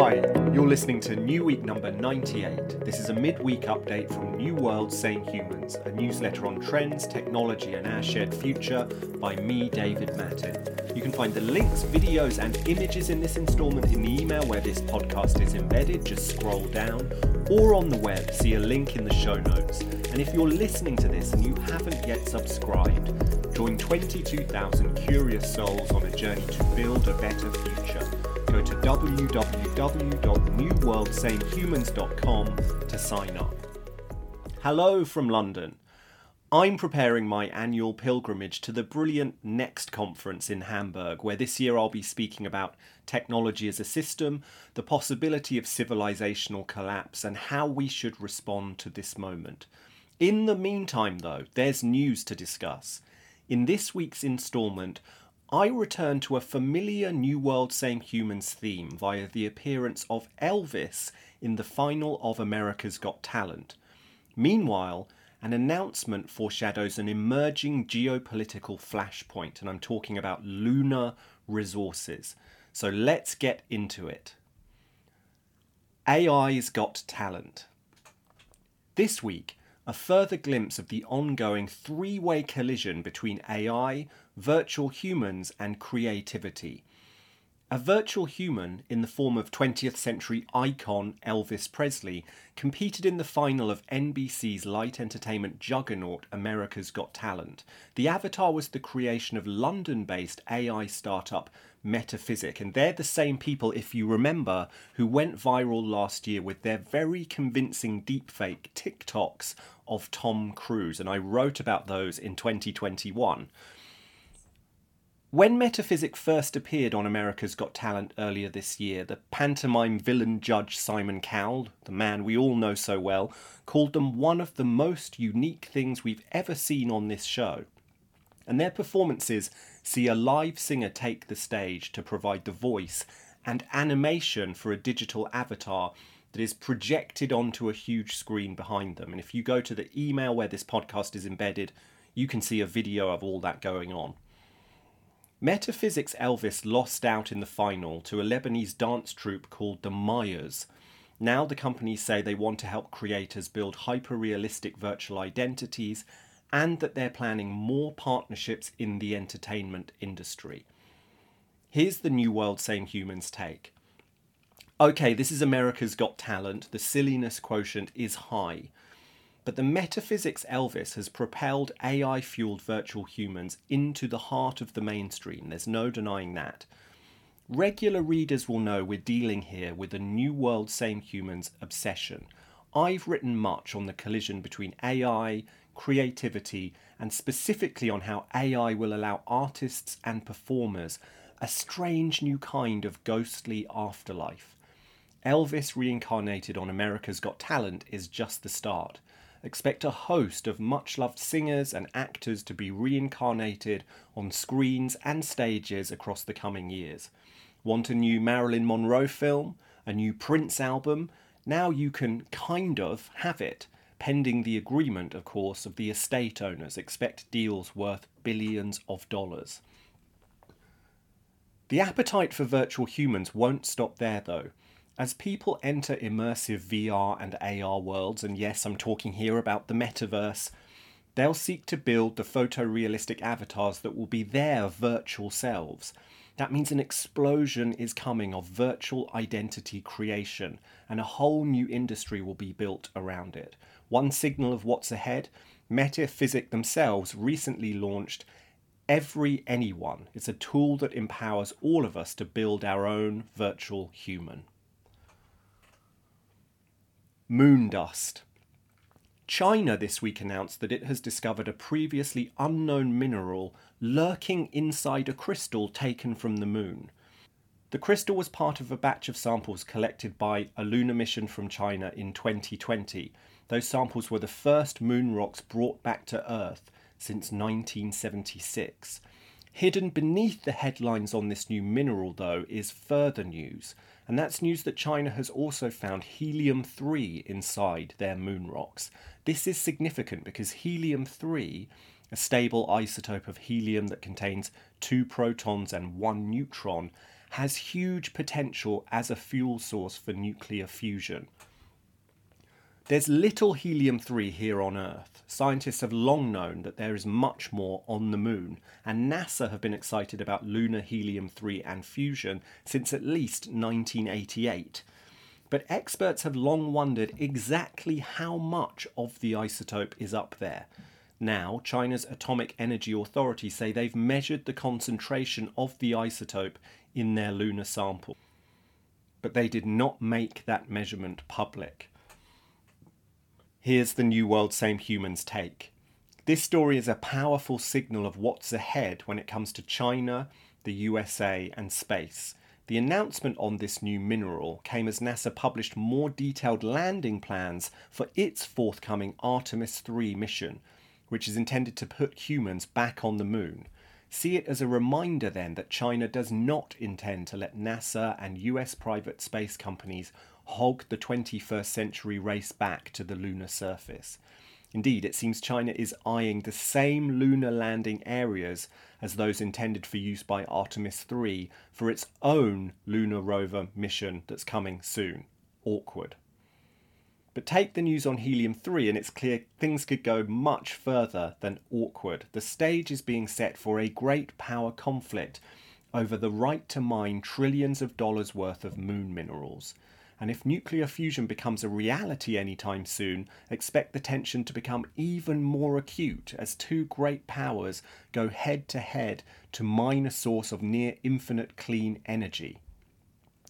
Hi, you're listening to New Week number 98. This is a midweek update from New World Same Humans, a newsletter on trends, technology, and our shared future by me, David Mattin. You can find the links, videos, and images in this instalment in the email where this podcast is embedded. Just scroll down, or on the web, see a link in the show notes. And if you're listening to this and you haven't yet subscribed, join 22,000 curious souls on a journey to build a better future go to www.newworldsamehumans.com to sign up. Hello from London. I'm preparing my annual pilgrimage to the brilliant Next conference in Hamburg, where this year I'll be speaking about technology as a system, the possibility of civilizational collapse, and how we should respond to this moment. In the meantime, though, there's news to discuss. In this week's instalment, I return to a familiar New World Same Humans theme via the appearance of Elvis in the final of America's Got Talent. Meanwhile, an announcement foreshadows an emerging geopolitical flashpoint, and I'm talking about lunar resources. So let's get into it. AI's Got Talent. This week, a further glimpse of the ongoing three way collision between AI, virtual humans, and creativity. A virtual human, in the form of 20th century icon Elvis Presley, competed in the final of NBC's light entertainment juggernaut America's Got Talent. The avatar was the creation of London based AI startup Metaphysic, and they're the same people, if you remember, who went viral last year with their very convincing deepfake TikToks of Tom Cruise, and I wrote about those in 2021. When Metaphysic first appeared on America's Got Talent earlier this year, the pantomime villain judge Simon Cowell, the man we all know so well, called them one of the most unique things we've ever seen on this show. And their performances see a live singer take the stage to provide the voice and animation for a digital avatar that is projected onto a huge screen behind them. And if you go to the email where this podcast is embedded, you can see a video of all that going on. Metaphysic's Elvis lost out in the final to a Lebanese dance troupe called the Mayyas. Now the companies say they want to help creators build hyper realistic virtual identities and that they're planning more partnerships in the entertainment industry. Here's the New World Same Humans take. Okay, this is America's Got Talent. The silliness quotient is high. But the Metaphysic's Elvis has propelled AI fueled virtual humans into the heart of the mainstream. There's no denying that. Regular readers will know we're dealing here with a new world same humans obsession. I've written much on the collision between AI, creativity, and specifically on how AI will allow artists and performers a strange new kind of ghostly afterlife. Elvis reincarnated on America's Got Talent is just the start expect a host of much loved singers and actors to be reincarnated on screens and stages across the coming years. Want a new Marilyn Monroe film? A new Prince album? Now you can kind of have it, pending the agreement, of course, of the estate owners. Expect deals worth billions of dollars. The appetite for virtual humans won't stop there, though. As people enter immersive VR and AR worlds, and yes, I'm talking here about the metaverse, they'll seek to build the photorealistic avatars that will be their virtual selves. That means an explosion is coming of virtual identity creation, and a whole new industry will be built around it. One signal of what's ahead Metaphysic themselves recently launched Every Anyone. It's a tool that empowers all of us to build our own virtual human. Moon dust. China this week announced that it has discovered a previously unknown mineral lurking inside a crystal taken from the moon. The crystal was part of a batch of samples collected by a lunar mission from China in 2020. Those samples were the first moon rocks brought back to Earth since 1976. Hidden beneath the headlines on this new mineral, though, is further news, and that's news that China has also found helium 3 inside their moon rocks. This is significant because helium 3, a stable isotope of helium that contains two protons and one neutron, has huge potential as a fuel source for nuclear fusion. There's little helium 3 here on Earth. Scientists have long known that there is much more on the moon, and NASA have been excited about lunar helium 3 and fusion since at least 1988. But experts have long wondered exactly how much of the isotope is up there. Now, China's Atomic Energy Authority say they've measured the concentration of the isotope in their lunar sample. But they did not make that measurement public. Here's the New World Same Humans take. This story is a powerful signal of what's ahead when it comes to China, the USA, and space. The announcement on this new mineral came as NASA published more detailed landing plans for its forthcoming Artemis 3 mission, which is intended to put humans back on the moon. See it as a reminder then that China does not intend to let NASA and US private space companies hog the 21st century race back to the lunar surface. Indeed, it seems China is eyeing the same lunar landing areas as those intended for use by Artemis 3 for its own lunar rover mission that's coming soon. Awkward. But take the news on Helium 3, and it's clear things could go much further than awkward. The stage is being set for a great power conflict over the right to mine trillions of dollars worth of moon minerals. And if nuclear fusion becomes a reality anytime soon, expect the tension to become even more acute as two great powers go head to head to mine a source of near infinite clean energy.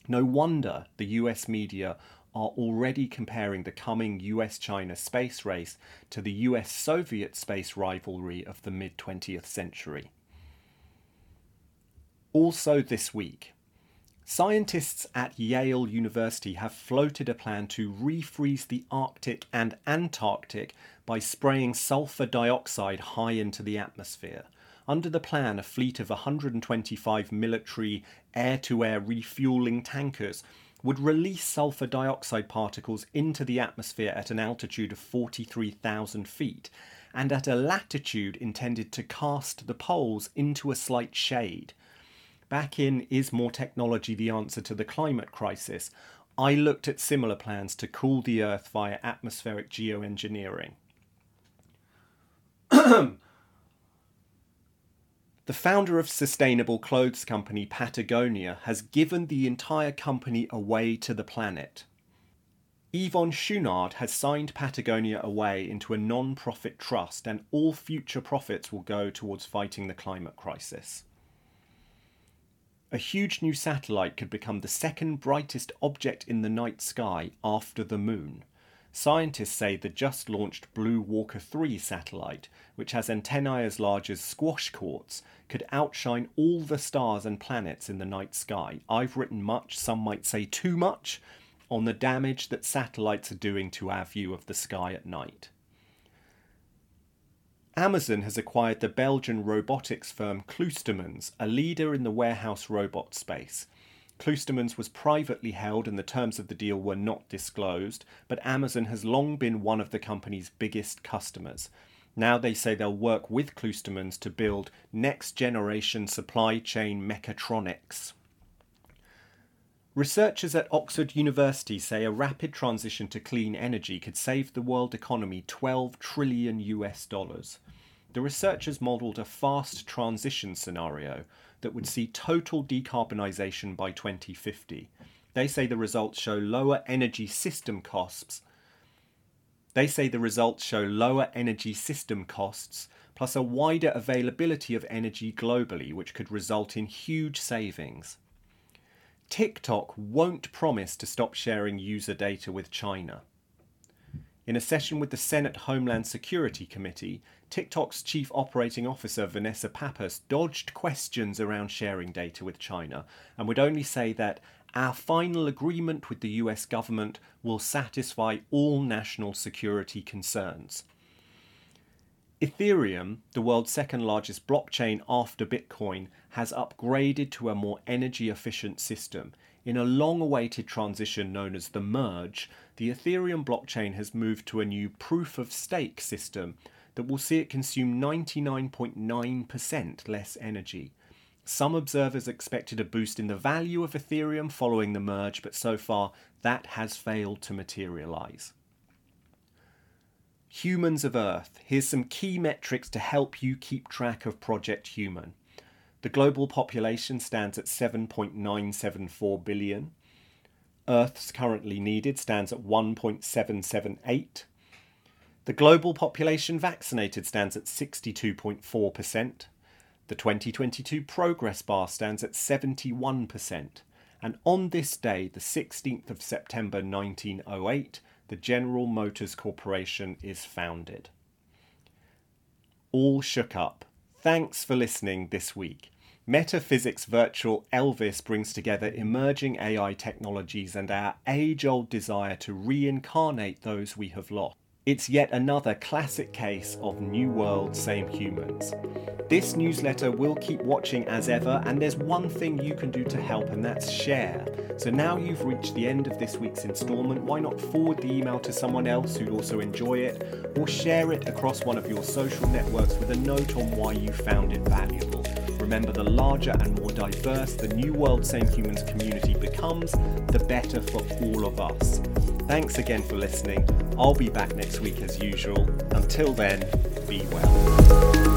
No wonder the US media are already comparing the coming US China space race to the US Soviet space rivalry of the mid 20th century. Also, this week, Scientists at Yale University have floated a plan to refreeze the Arctic and Antarctic by spraying sulfur dioxide high into the atmosphere. Under the plan, a fleet of 125 military air to air refueling tankers would release sulfur dioxide particles into the atmosphere at an altitude of 43,000 feet and at a latitude intended to cast the poles into a slight shade back in Is More Technology the Answer to the Climate Crisis, I looked at similar plans to cool the Earth via atmospheric geoengineering. the founder of sustainable clothes company Patagonia has given the entire company away to the planet. Yvon Chouinard has signed Patagonia away into a non profit trust, and all future profits will go towards fighting the climate crisis a huge new satellite could become the second brightest object in the night sky after the moon. Scientists say the just launched Blue Walker 3 satellite, which has antennae as large as squash courts, could outshine all the stars and planets in the night sky. I've written much, some might say too much, on the damage that satellites are doing to our view of the sky at night. Amazon has acquired the Belgian robotics firm Cloostermans, a leader in the warehouse robot space. Cloostermans was privately held and the terms of the deal were not disclosed, but Amazon has long been one of the company's biggest customers. Now they say they'll work with Cloostermans to build next generation supply chain mechatronics. Researchers at Oxford University say a rapid transition to clean energy could save the world economy 12 trillion US dollars. The researchers modelled a fast transition scenario that would see total decarbonisation by 2050. They say the results show lower energy system costs. They say the results show lower energy system costs plus a wider availability of energy globally, which could result in huge savings. TikTok won't promise to stop sharing user data with China. In a session with the Senate Homeland Security Committee, TikTok's chief operating officer Vanessa Pappas dodged questions around sharing data with China and would only say that our final agreement with the US government will satisfy all national security concerns. Ethereum, the world's second largest blockchain after Bitcoin, has upgraded to a more energy efficient system. In a long awaited transition known as the merge, the Ethereum blockchain has moved to a new proof of stake system that will see it consume 99.9% less energy. Some observers expected a boost in the value of Ethereum following the merge, but so far that has failed to materialize. Humans of Earth. Here's some key metrics to help you keep track of Project Human. The global population stands at 7.974 billion. Earth's currently needed stands at 1.778. The global population vaccinated stands at 62.4%. The 2022 progress bar stands at 71%. And on this day, the 16th of September 1908, the General Motors Corporation is founded. All shook up. Thanks for listening this week. Metaphysic's Virtual Elvis brings together emerging AI technologies and our age old desire to reincarnate those we have lost. It's yet another classic case of New World, Same Humans. This newsletter will keep watching as ever, and there's one thing you can do to help, and that's share. So now you've reached the end of this week's instalment, why not forward the email to someone else who'd also enjoy it, or share it across one of your social networks with a note on why you found it valuable. Remember, the larger and more diverse the New World Same Humans community becomes, the better for all of us. Thanks again for listening. I'll be back next week as usual. Until then, be well.